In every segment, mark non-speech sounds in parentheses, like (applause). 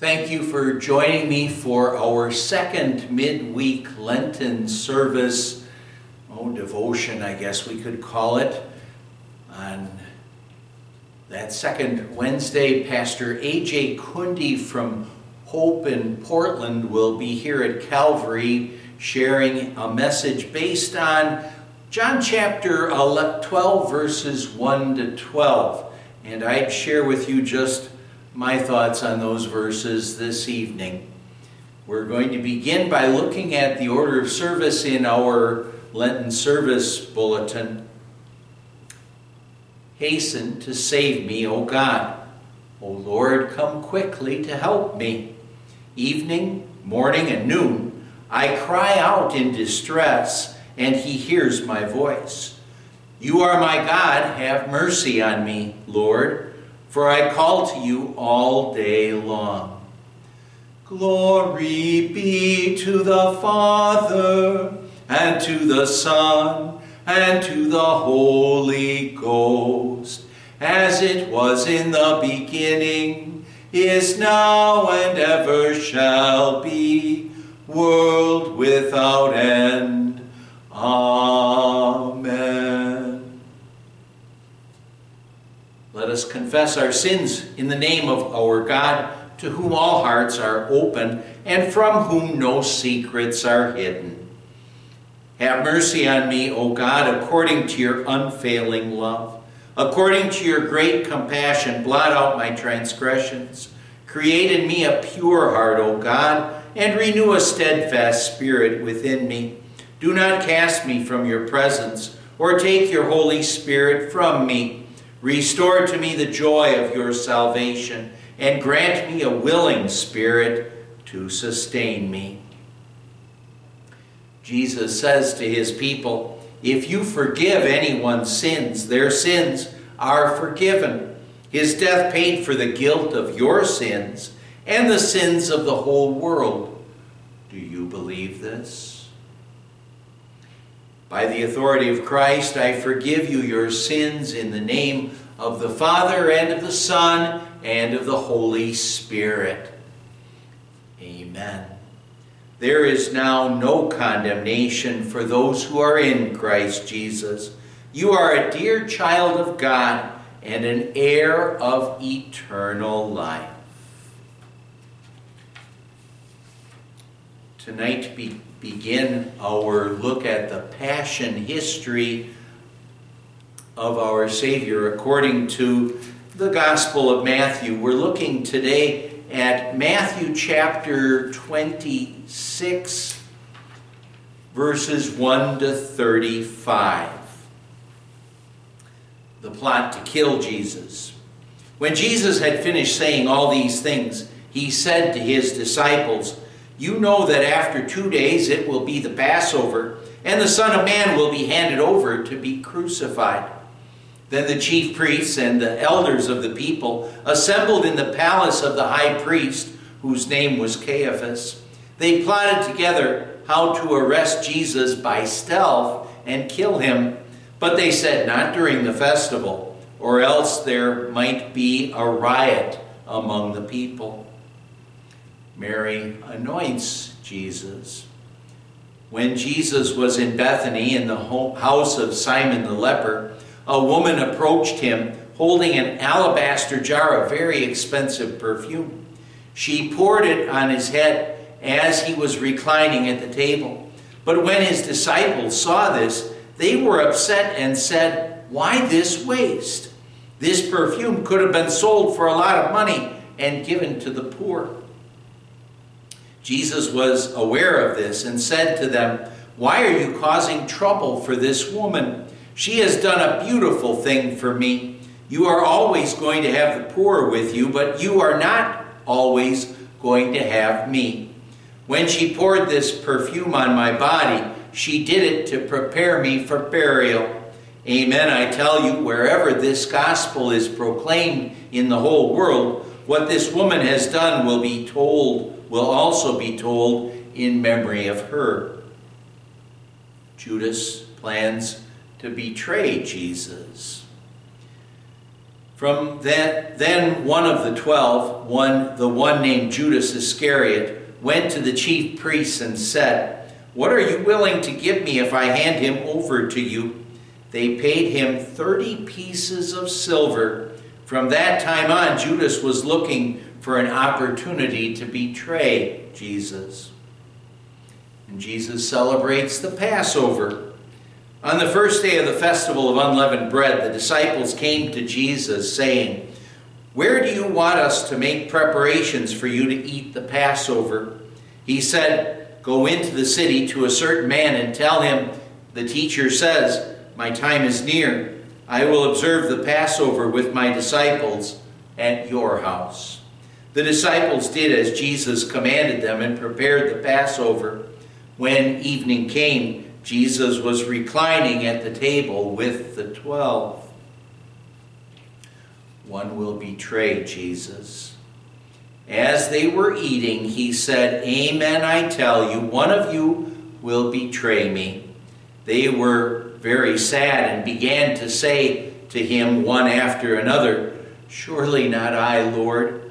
Thank you for joining me for our second midweek Lenten service, oh, devotion, I guess we could call it. On that second Wednesday, Pastor A.J. Kundi from Hope in Portland will be here at Calvary sharing a message based on John chapter 12, verses 1 to 12. And I'd share with you just my thoughts on those verses this evening. We're going to begin by looking at the order of service in our Lenten service bulletin. Hasten to save me, O God. O Lord, come quickly to help me. Evening, morning, and noon, I cry out in distress, and he hears my voice. You are my God, have mercy on me, Lord for I call to you all day long. Glory be to the Father, and to the Son, and to the Holy Ghost, as it was in the beginning, is now, and ever shall be, world without end. Amen. Let us confess our sins in the name of our God, to whom all hearts are open, and from whom no secrets are hidden. Have mercy on me, O God, according to your unfailing love. According to your great compassion, blot out my transgressions. Create in me a pure heart, O God, and renew a steadfast spirit within me. Do not cast me from your presence, or take your Holy Spirit from me. Restore to me the joy of your salvation, and grant me a willing spirit to sustain me. Jesus says to his people, If you forgive anyone's sins, their sins are forgiven. His death paid for the guilt of your sins and the sins of the whole world. Do you believe this? By the authority of Christ, I forgive you your sins in the name of the Father and of the Son and of the Holy Spirit. Amen. There is now no condemnation for those who are in Christ Jesus. You are a dear child of God and an heir of eternal life. Tonight we begin our look at the passion history of our Savior according to the Gospel of Matthew. We're looking today at Matthew chapter 26, verses 1 to 35. The plot to kill Jesus. When Jesus had finished saying all these things, he said to his disciples, You know that after two days it will be the Passover, and the Son of Man will be handed over to be crucified. Then the chief priests and the elders of the people assembled in the palace of the high priest, whose name was Caiaphas. They plotted together how to arrest Jesus by stealth and kill him. But they said, Not during the festival, or else there might be a riot among the people. Mary anoints Jesus. When Jesus was in Bethany in the house of Simon the leper, a woman approached him holding an alabaster jar of very expensive perfume. She poured it on his head as he was reclining at the table. But when his disciples saw this, they were upset and said, Why this waste? This perfume could have been sold for a lot of money and given to the poor. Jesus was aware of this and said to them, Why are you causing trouble for this woman? She has done a beautiful thing for me. You are always going to have the poor with you, but you are not always going to have me. When she poured this perfume on my body, she did it to prepare me for burial. Amen. I tell you, wherever this gospel is proclaimed in the whole world, what this woman has done will be told, will also be told in memory of her. Judas plans to betray Jesus. From that, then one of the twelve, one, the one named Judas Iscariot, went to the chief priests and said, What are you willing to give me if I hand him over to you? They paid him 30 pieces of silver. From that time on, Judas was looking for an opportunity to betray Jesus. And Jesus celebrates the Passover. On the first day of the festival of unleavened bread, the disciples came to Jesus saying, Where do you want us to make preparations for you to eat the Passover? He said, Go into the city to a certain man and tell him, The teacher says, My time is near. I will observe the Passover with my disciples at your house. The disciples did as Jesus commanded them and prepared the Passover. When evening came, Jesus was reclining at the table with the twelve. One will betray Jesus. As they were eating, he said, Amen, I tell you, one of you will betray me. They were very sad and began to say to him one after another, Surely not I, Lord.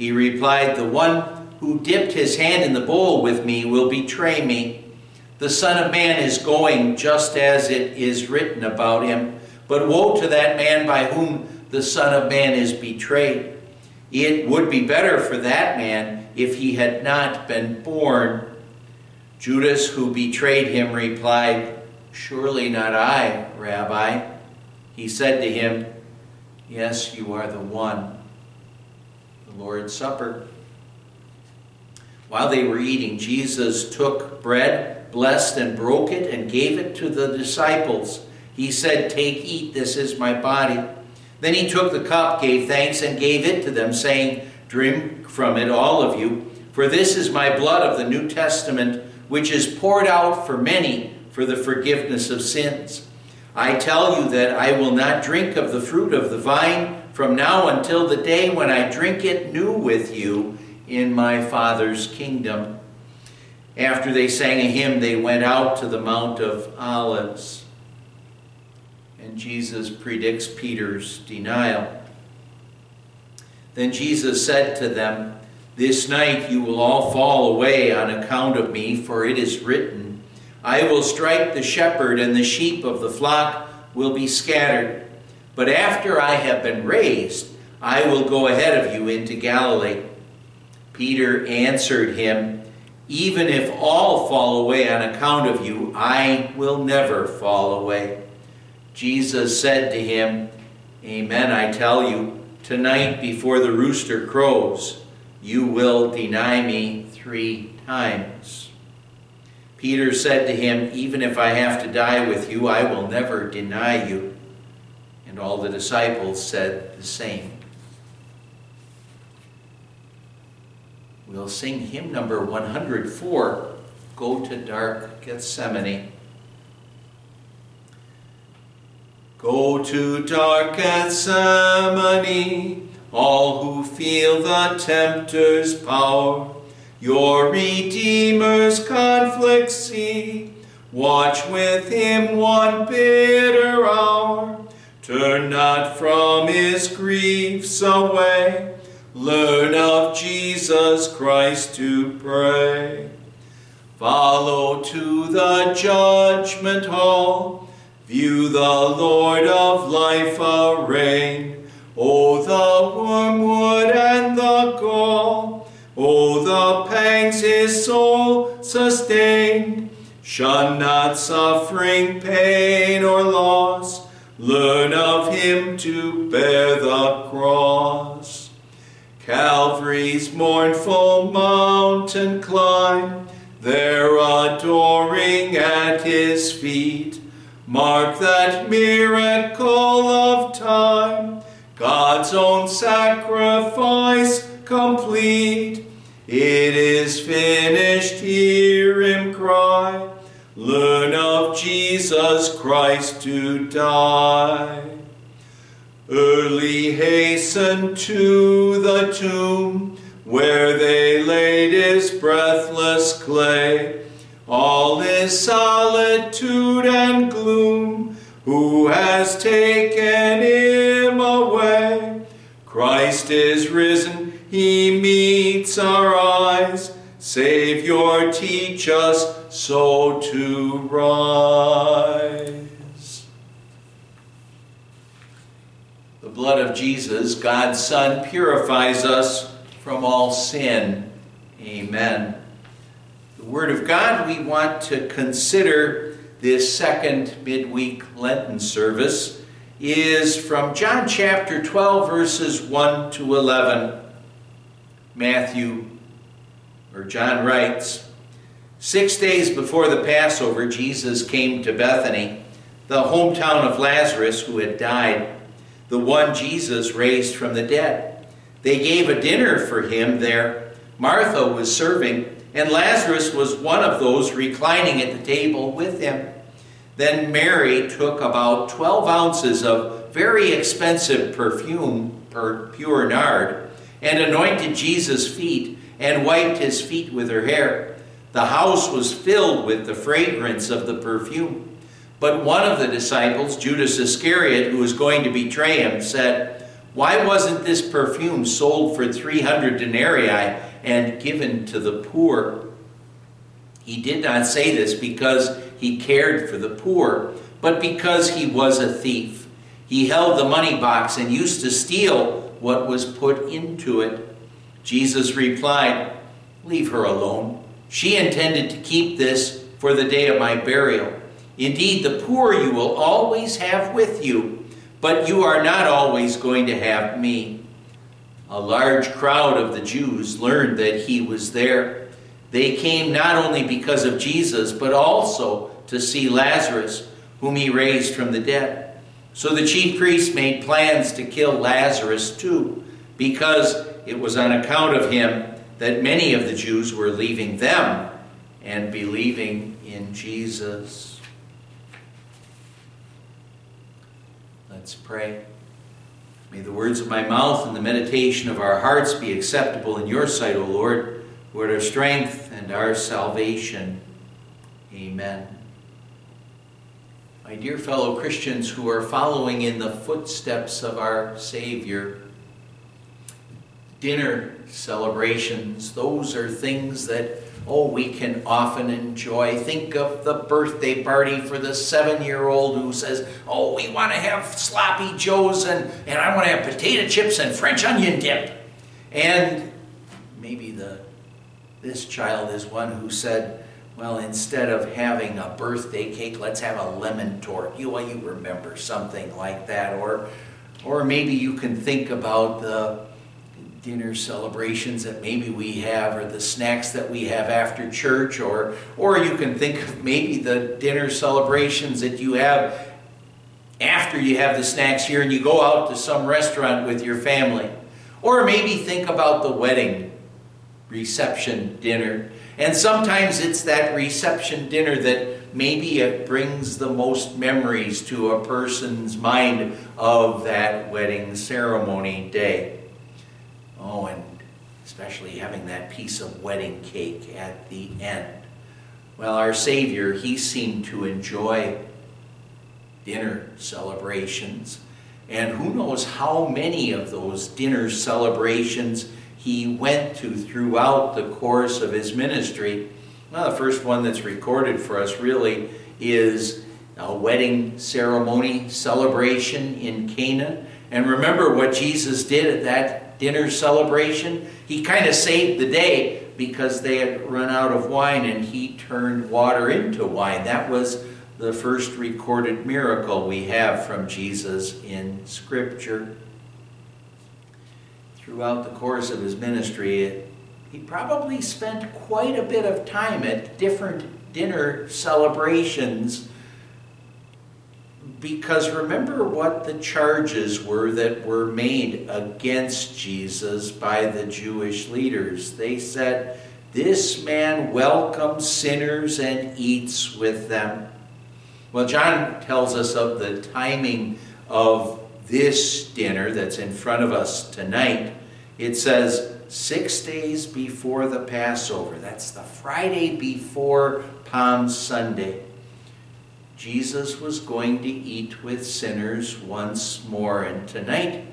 He replied, The one who dipped his hand in the bowl with me will betray me. The Son of Man is going just as it is written about him. But woe to that man by whom the Son of Man is betrayed. It would be better for that man if he had not been born. Judas, who betrayed him, replied, Surely not I, Rabbi. He said to him, Yes, you are the one. The Lord's Supper. While they were eating, Jesus took bread blessed and broke it and gave it to the disciples. He said, Take, eat, this is my body. Then he took the cup, gave thanks, and gave it to them, saying, Drink from it, all of you, for this is my blood of the New Testament, which is poured out for many for the forgiveness of sins. I tell you that I will not drink of the fruit of the vine from now until the day when I drink it new with you in my Father's kingdom. After they sang a hymn, they went out to the Mount of Olives. And Jesus predicts Peter's denial. Then Jesus said to them, This night you will all fall away on account of me, for it is written, I will strike the shepherd, and the sheep of the flock will be scattered. But after I have been raised, I will go ahead of you into Galilee. Peter answered him, even if all fall away on account of you, I will never fall away. Jesus said to him, Amen, I tell you, tonight before the rooster crows, you will deny me three times. Peter said to him, Even if I have to die with you, I will never deny you. And all the disciples said the same. We'll sing hymn number 104, Go to Dark Gethsemane. Go to dark Gethsemane, all who feel the tempter's power, your Redeemer's conflict see. Watch with him one bitter hour. Turn not from his griefs away. Learn of Jesus Christ to pray. Follow to the judgment hall. View the Lord of life arraign. O the wormwood and the gall. O the pangs his soul sustained. Shun not suffering, pain, or loss. Learn of him to bear the cross. Calvary's mournful mountain climb, there adoring at his feet. Mark that miracle of time, God's own sacrifice complete. It is finished, hear him cry. Learn of Jesus Christ to die. Early hasten to the tomb where they laid his breathless clay. All is solitude and gloom. Who has taken him away? Christ is risen, he meets our eyes. Savior, teach us so to rise. The blood of Jesus, God's Son, purifies us from all sin. Amen. The Word of God, we want to consider this second midweek Lenten service is from John chapter 12, verses 1 to 11. Matthew, or John writes, Six days before the Passover, Jesus came to Bethany, the hometown of Lazarus who had died, the one Jesus raised from the dead. They gave a dinner for him there. Martha was serving, and Lazarus was one of those reclining at the table with him. Then Mary took about 12 ounces of very expensive perfume, or pure nard, and anointed Jesus' feet and wiped his feet with her hair. The house was filled with the fragrance of the perfume. But one of the disciples, Judas Iscariot, who was going to betray him, said, Why wasn't this perfume sold for 300 denarii and given to the poor? He did not say this because he cared for the poor, but because he was a thief. He held the money box and used to steal what was put into it. Jesus replied, Leave her alone. She intended to keep this for the day of my burial. Indeed, the poor you will always have with you, but you are not always going to have me. A large crowd of the Jews learned that he was there. They came not only because of Jesus, but also to see Lazarus, whom he raised from the dead. So the chief priests made plans to kill Lazarus too, because it was on account of him that many of the Jews were leaving them and believing in Jesus. Let's pray. May the words of my mouth and the meditation of our hearts be acceptable in your sight, O Lord, who art our strength and our salvation. Amen. My dear fellow Christians who are following in the footsteps of our Savior, dinner celebrations, those are things that, oh, we can often enjoy. Think of the birthday party for the seven year old who says, oh, we want to have sloppy joes and, and I want to have potato chips and French onion dip. And maybe the this child is one who said, well, instead of having a birthday cake, let's have a lemon torte. You, well, you remember something like that. Or, or maybe you can think about the dinner celebrations that maybe we have or the snacks that we have after church or or you can think of maybe the dinner celebrations that you have after you have the snacks here and you go out to some restaurant with your family or maybe think about the wedding reception dinner and sometimes it's that reception dinner that maybe it brings the most memories to a person's mind of that wedding ceremony day. Oh, and especially having that piece of wedding cake at the end. Well, our Savior, he seemed to enjoy dinner celebrations. And who knows how many of those dinner celebrations he went to throughout the course of his ministry. Well, the first one that's recorded for us really is a wedding ceremony celebration in Cana. And remember what Jesus did at that dinner celebration? He kind of saved the day because they had run out of wine and he turned water into wine. That was the first recorded miracle we have from Jesus in Scripture throughout the course of his ministry, he probably spent quite a bit of time at different dinner celebrations because remember what the charges were that were made against Jesus by the Jewish leaders. They said, This man welcomes sinners and eats with them. Well, John tells us of the timing of this dinner that's in front of us tonight. It says six days before the Passover. That's the Friday before Palm Sunday. Jesus was going to eat with sinners once more. And tonight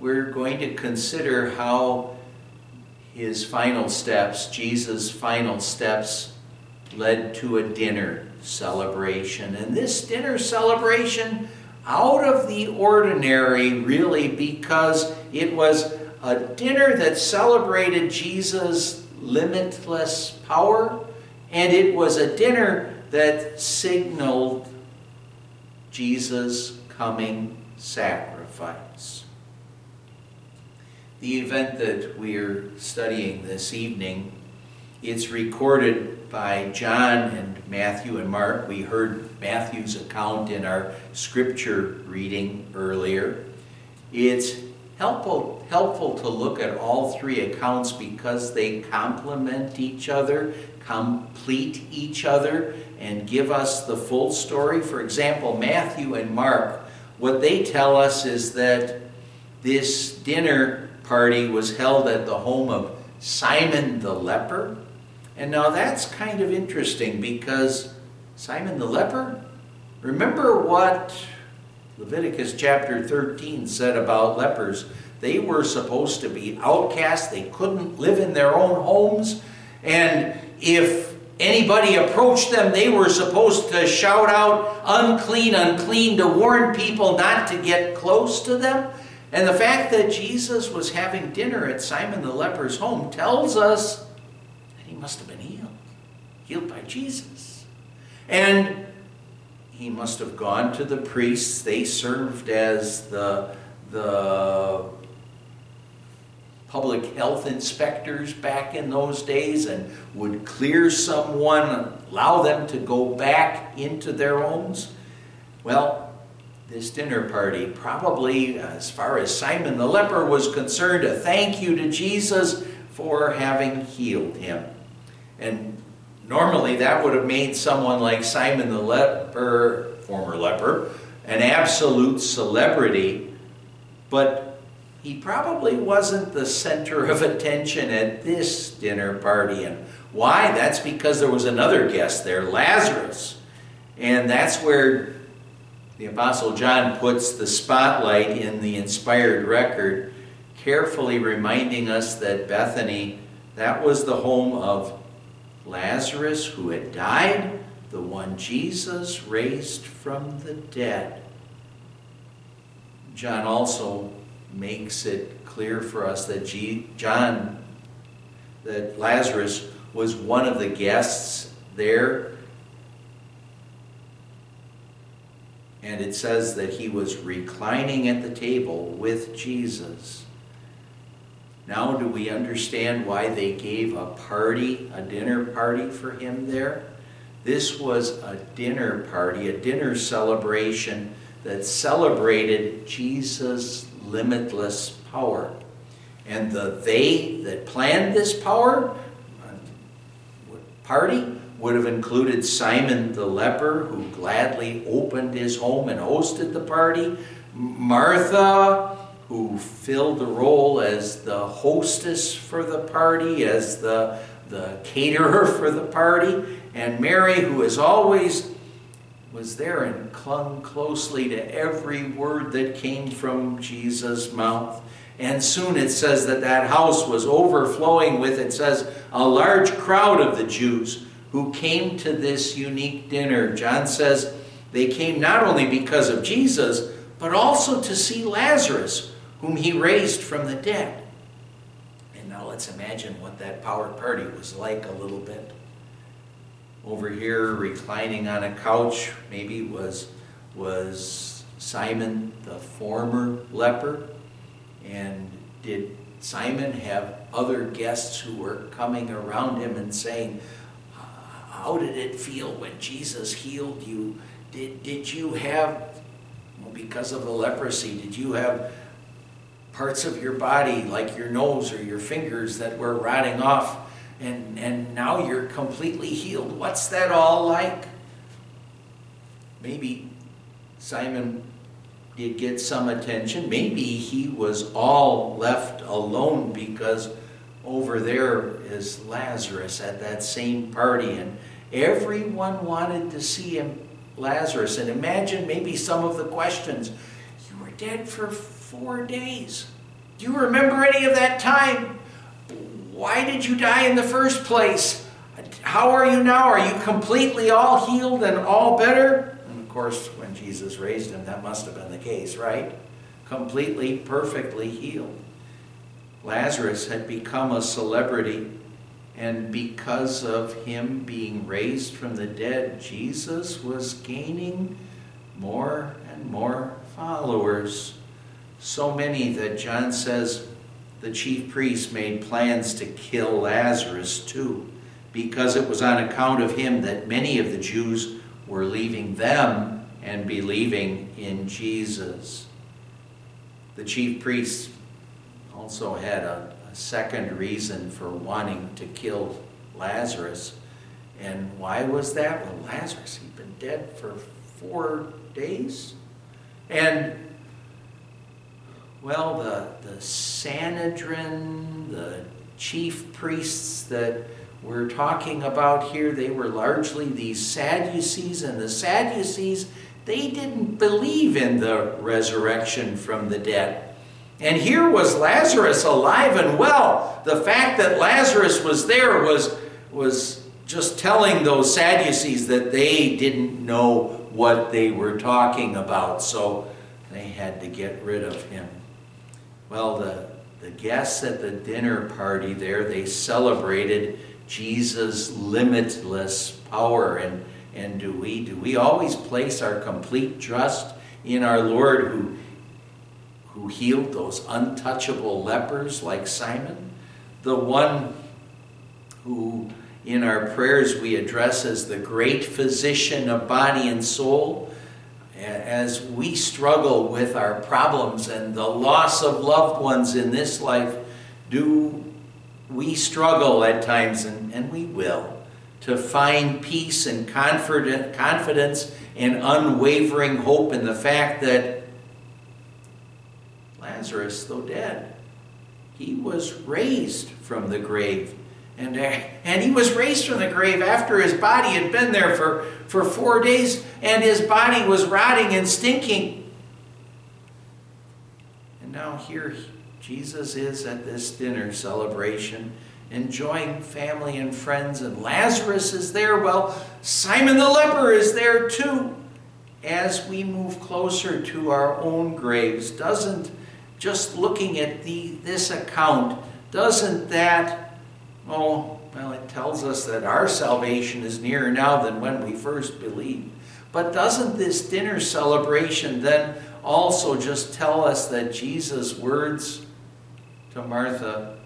we're going to consider how his final steps, Jesus' final steps, led to a dinner celebration. And this dinner celebration, out of the ordinary, really, because it was a dinner that celebrated Jesus' limitless power, and it was a dinner that signaled Jesus' coming sacrifice. The event that we're studying this evening, it's recorded by John and Matthew and Mark. We heard Matthew's account in our scripture reading earlier. It's helpful, helpful to look at all three accounts because they complement each other, complete each other, and give us the full story. For example, Matthew and Mark, what they tell us is that this dinner party was held at the home of Simon the leper. And now that's kind of interesting because Simon the leper, remember what Leviticus chapter 13 said about lepers. They were supposed to be outcasts, they couldn't live in their own homes, and if anybody approached them, they were supposed to shout out, unclean, unclean, to warn people not to get close to them. And the fact that Jesus was having dinner at Simon the leper's home tells us that he must have been healed, healed by Jesus. And he must have gone to the priests. They served as the, the public health inspectors back in those days and would clear someone, allow them to go back into their homes. Well, this dinner party, probably as far as Simon the leper was concerned, a thank you to Jesus for having healed him. And Normally, that would have made someone like Simon the leper, former leper, an absolute celebrity, but he probably wasn't the center of attention at this dinner party. And why? That's because there was another guest there, Lazarus. And that's where the Apostle John puts the spotlight in the inspired record, carefully reminding us that Bethany, that was the home of Lazarus, who had died, the one Jesus raised from the dead. John also makes it clear for us that G- John, that Lazarus was one of the guests there. And it says that he was reclining at the table with Jesus. Now, do we understand why they gave a party, a dinner party for him there? This was a dinner party, a dinner celebration that celebrated Jesus' limitless power. And the they that planned this power uh, party would have included Simon the leper, who gladly opened his home and hosted the party, Martha, who filled the role as the hostess for the party, as the, the caterer (laughs) for the party, and Mary, who as always was there and clung closely to every word that came from Jesus' mouth. And soon it says that that house was overflowing with, it says, a large crowd of the Jews who came to this unique dinner. John says they came not only because of Jesus, but also to see Lazarus, whom he raised from the dead. And now let's imagine what that power party was like a little bit. Over here, reclining on a couch, maybe was, was Simon the former leper. And did Simon have other guests who were coming around him and saying, How did it feel when Jesus healed you? Did, did you have, well, because of the leprosy, did you have parts of your body, like your nose or your fingers, that were rotting off, and, and now you're completely healed. What's that all like? Maybe Simon did get some attention. Maybe he was all left alone because over there is Lazarus at that same party, and everyone wanted to see him, Lazarus. And imagine maybe some of the questions. You were dead for four days. Do you remember any of that time? Why did you die in the first place? How are you now? Are you completely all healed and all better? And of course, when Jesus raised him, that must have been the case, right? Completely, perfectly healed. Lazarus had become a celebrity, and because of him being raised from the dead, Jesus was gaining more and more followers. So many that John says the chief priests made plans to kill Lazarus too, because it was on account of him that many of the Jews were leaving them and believing in Jesus. The chief priests also had a, a second reason for wanting to kill Lazarus. And why was that? Well, Lazarus, he'd been dead for four days. And, well, the, the Sanhedrin, the chief priests that we're talking about here, they were largely these Sadducees, and the Sadducees, they didn't believe in the resurrection from the dead. And here was Lazarus alive and well. The fact that Lazarus was there was, was just telling those Sadducees that they didn't know what they were talking about, so they had to get rid of him. Well, the, the guests at the dinner party there, they celebrated Jesus' limitless power. And, and do we? Do we always place our complete trust in our Lord who who healed those untouchable lepers like Simon, the one who in our prayers we address as the great physician of body and soul, as we struggle with our problems and the loss of loved ones in this life, do we struggle at times, and, and we will, to find peace and confidence and unwavering hope in the fact that Lazarus, though dead, he was raised from the grave. And, uh, and he was raised from the grave after his body had been there for, for four days, and his body was rotting and stinking. And now here Jesus is at this dinner celebration, enjoying family and friends, and Lazarus is there. Well, Simon the leper is there too. As we move closer to our own graves, doesn't just looking at the, this account, doesn't that, oh, well, it tells us that our salvation is nearer now than when we first believed. But doesn't this dinner celebration then also just tell us that Jesus' words to Martha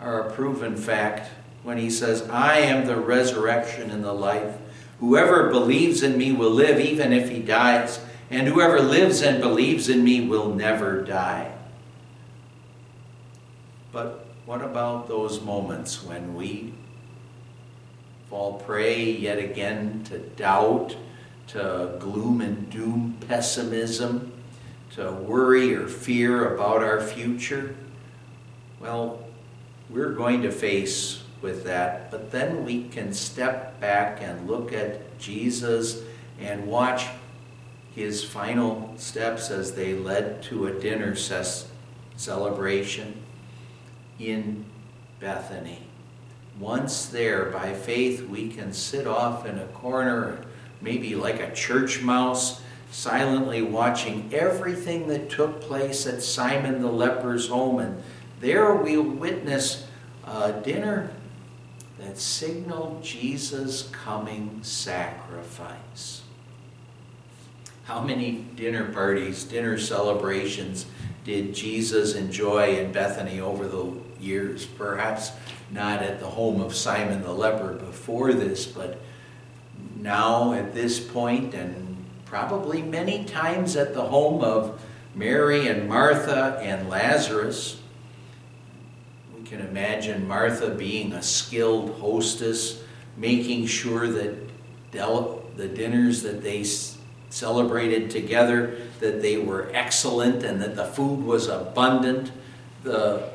are a proven fact when he says, I am the resurrection and the life. Whoever believes in me will live even if he dies, and whoever lives and believes in me will never die. But what about those moments when we fall prey yet again to doubt, to gloom and doom pessimism, to worry or fear about our future? Well, we're going to face with that, but then we can step back and look at Jesus and watch his final steps as they led to a dinner celebration in Bethany. Once there, by faith, we can sit off in a corner, maybe like a church mouse, silently watching everything that took place at Simon the leper's home. And there we'll witness a dinner that signaled Jesus' coming sacrifice. How many dinner parties, dinner celebrations did Jesus enjoy in Bethany over the years? Perhaps not at the home of Simon the leper before this, but now at this point, and probably many times at the home of Mary and Martha and Lazarus. We can imagine Martha being a skilled hostess, making sure that the dinners that they celebrated together, that they were excellent and that the food was abundant. The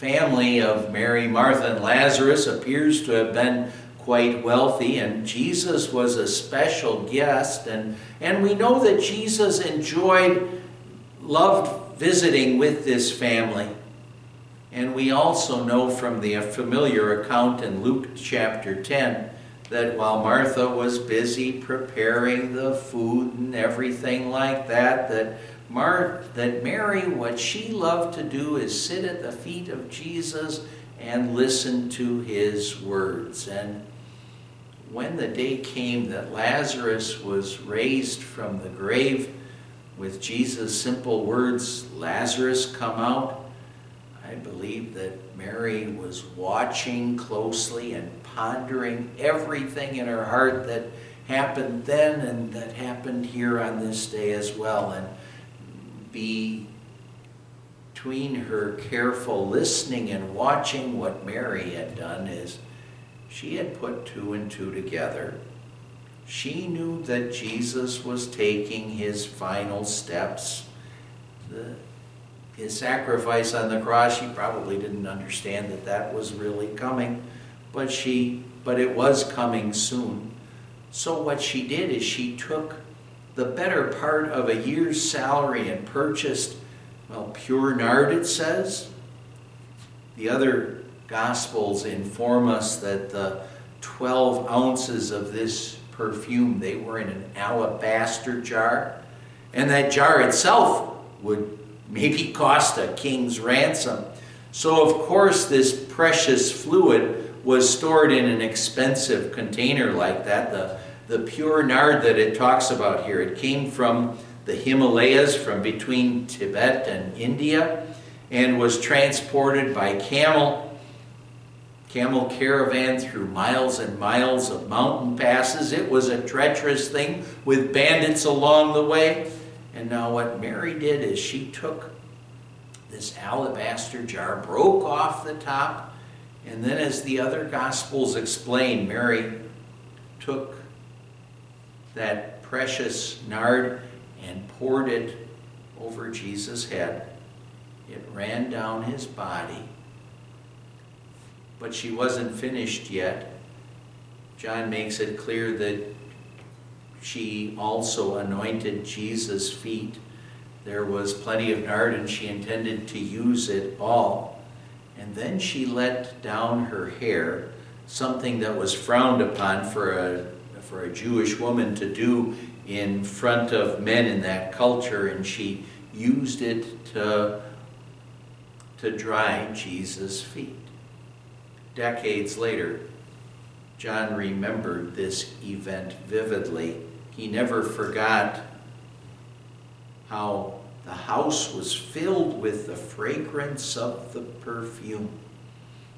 family of Mary, Martha, and Lazarus appears to have been quite wealthy, and Jesus was a special guest. And, and we know that Jesus enjoyed, loved visiting with this family. And we also know from the familiar account in Luke chapter 10 that while Martha was busy preparing the food and everything like that, that Mar- that Mary, what she loved to do is sit at the feet of Jesus and listen to his words. And when the day came that Lazarus was raised from the grave with Jesus' simple words, Lazarus, come out, I believe that Mary was watching closely and pondering everything in her heart that happened then and that happened here on this day as well. And be between her careful listening and watching what Mary had done is she had put two and two together. She knew that Jesus was taking his final steps. The, his sacrifice on the cross, she probably didn't understand that that was really coming, but she but it was coming soon. So what she did is she took the better part of a year's salary and purchased, well, pure nard, it says. The other Gospels inform us that the 12 ounces of this perfume, they were in an alabaster jar. And that jar itself would maybe (laughs) cost a king's ransom. So, of course, this precious fluid was stored in an expensive container like that. The the pure nard that it talks about here. It came from the Himalayas, from between Tibet and India, and was transported by camel camel caravan through miles and miles of mountain passes. It was a treacherous thing with bandits along the way. And now, what Mary did is she took this alabaster jar, broke off the top, and then, as the other Gospels explain, Mary took that precious nard and poured it over Jesus' head. It ran down his body. But she wasn't finished yet. John makes it clear that she also anointed Jesus' feet. There was plenty of nard, and she intended to use it all. And then she let down her hair, something that was frowned upon for a for a Jewish woman to do in front of men in that culture, and she used it to, to dry Jesus' feet. Decades later, John remembered this event vividly. He never forgot how the house was filled with the fragrance of the perfume.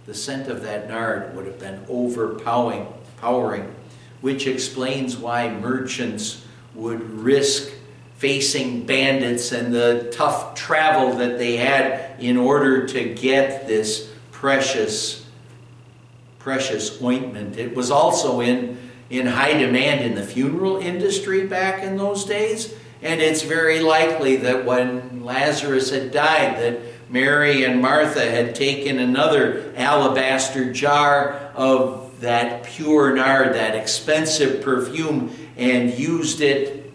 The scent of that nard would have been overpowering which explains why merchants would risk facing bandits and the tough travel that they had in order to get this precious precious ointment. It was also in in high demand in the funeral industry back in those days, and it's very likely that when Lazarus had died that Mary and Martha had taken another alabaster jar of that pure nard, that expensive perfume, and used it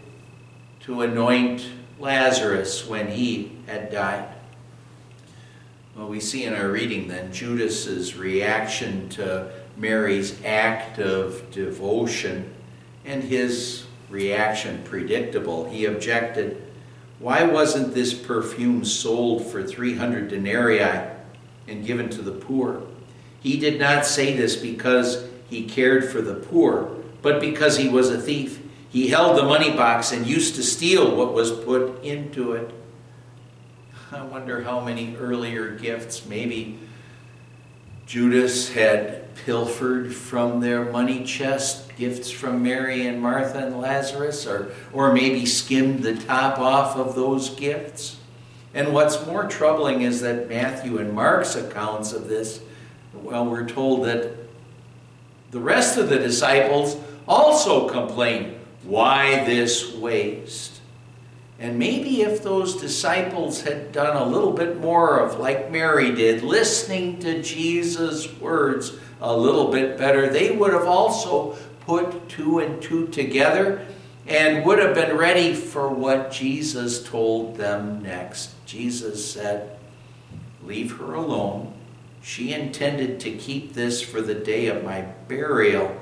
to anoint Lazarus when he had died. Well, we see in our reading then Judas's reaction to Mary's act of devotion and his reaction predictable. He objected, Why wasn't this perfume sold for 300 denarii and given to the poor? He did not say this because he cared for the poor, but because he was a thief. He held the money box and used to steal what was put into it. I wonder how many earlier gifts maybe Judas had pilfered from their money chest, gifts from Mary and Martha and Lazarus, or, or maybe skimmed the top off of those gifts. And what's more troubling is that Matthew and Mark's accounts of this well, we're told that the rest of the disciples also complain, Why this waste? And maybe if those disciples had done a little bit more of like Mary did, listening to Jesus' words a little bit better, they would have also put two and two together and would have been ready for what Jesus told them next. Jesus said, leave her alone. She intended to keep this for the day of my burial.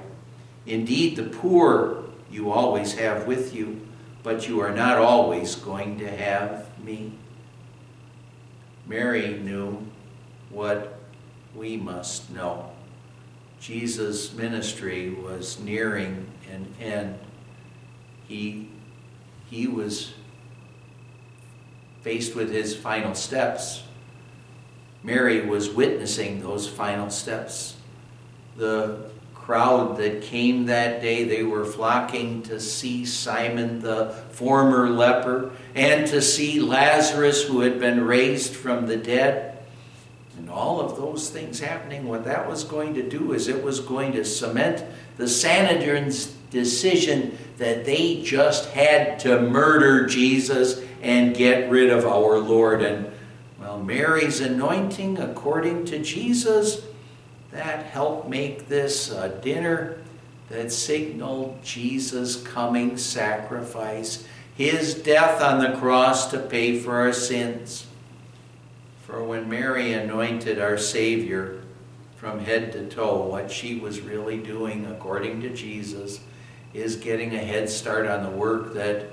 Indeed, the poor you always have with you, but you are not always going to have me. Mary knew what we must know. Jesus' ministry was nearing an end. He, he was faced with his final steps. Mary was witnessing those final steps. The crowd that came that day, they were flocking to see Simon the former leper and to see Lazarus who had been raised from the dead. And all of those things happening, what that was going to do is it was going to cement the Sanhedrin's decision that they just had to murder Jesus and get rid of our Lord. And Mary's anointing, according to Jesus, that helped make this dinner that signaled Jesus' coming sacrifice, his death on the cross to pay for our sins. For when Mary anointed our Savior from head to toe, what she was really doing, according to Jesus, is getting a head start on the work that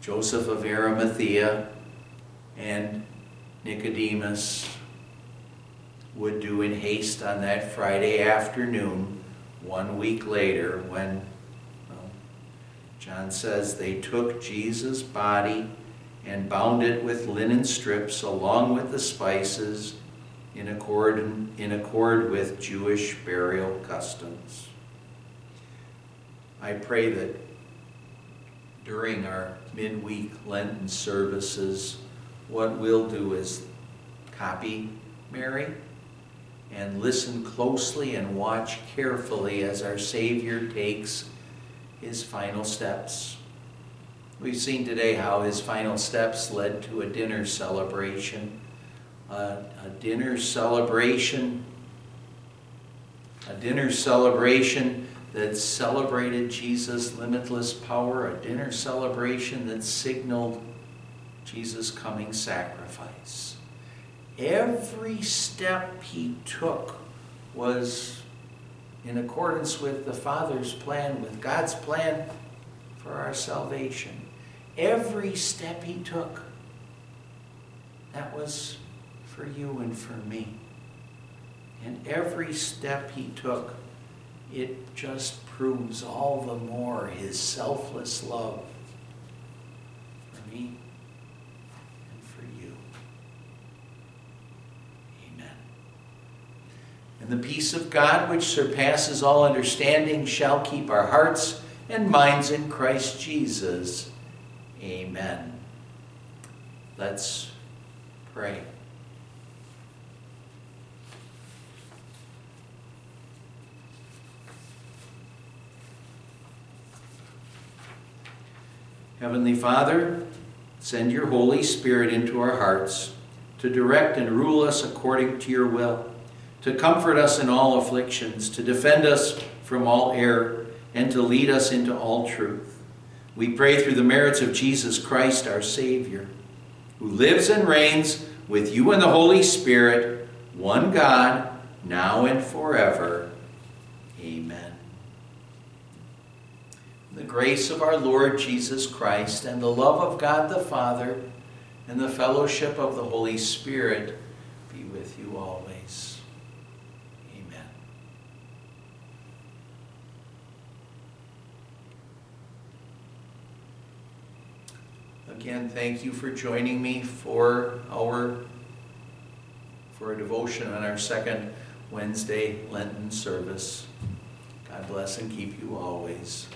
Joseph of Arimathea and Nicodemus would do in haste on that Friday afternoon, one week later, when well, John says they took Jesus' body and bound it with linen strips along with the spices in accord, in accord with Jewish burial customs. I pray that during our midweek Lenten services, what we'll do is copy Mary and listen closely and watch carefully as our Savior takes his final steps. We've seen today how his final steps led to a dinner celebration. Uh, a dinner celebration, a dinner celebration that celebrated Jesus' limitless power, a dinner celebration that signaled Jesus' coming sacrifice. Every step he took was in accordance with the Father's plan, with God's plan for our salvation. Every step he took, that was for you and for me. And every step he took, it just proves all the more his selfless love for me and for you. Amen. And the peace of God, which surpasses all understanding, shall keep our hearts and minds in Christ Jesus. Amen. Let's pray. Heavenly Father, send your Holy Spirit into our hearts to direct and rule us according to your will, to comfort us in all afflictions, to defend us from all error, and to lead us into all truth. We pray through the merits of Jesus Christ, our Savior, who lives and reigns with you and the Holy Spirit, one God, now and forever. Amen the grace of our Lord Jesus Christ, and the love of God the Father, and the fellowship of the Holy Spirit be with you always. Amen. Again, thank you for joining me for our for a devotion on our second Wednesday Lenten service. God bless and keep you always.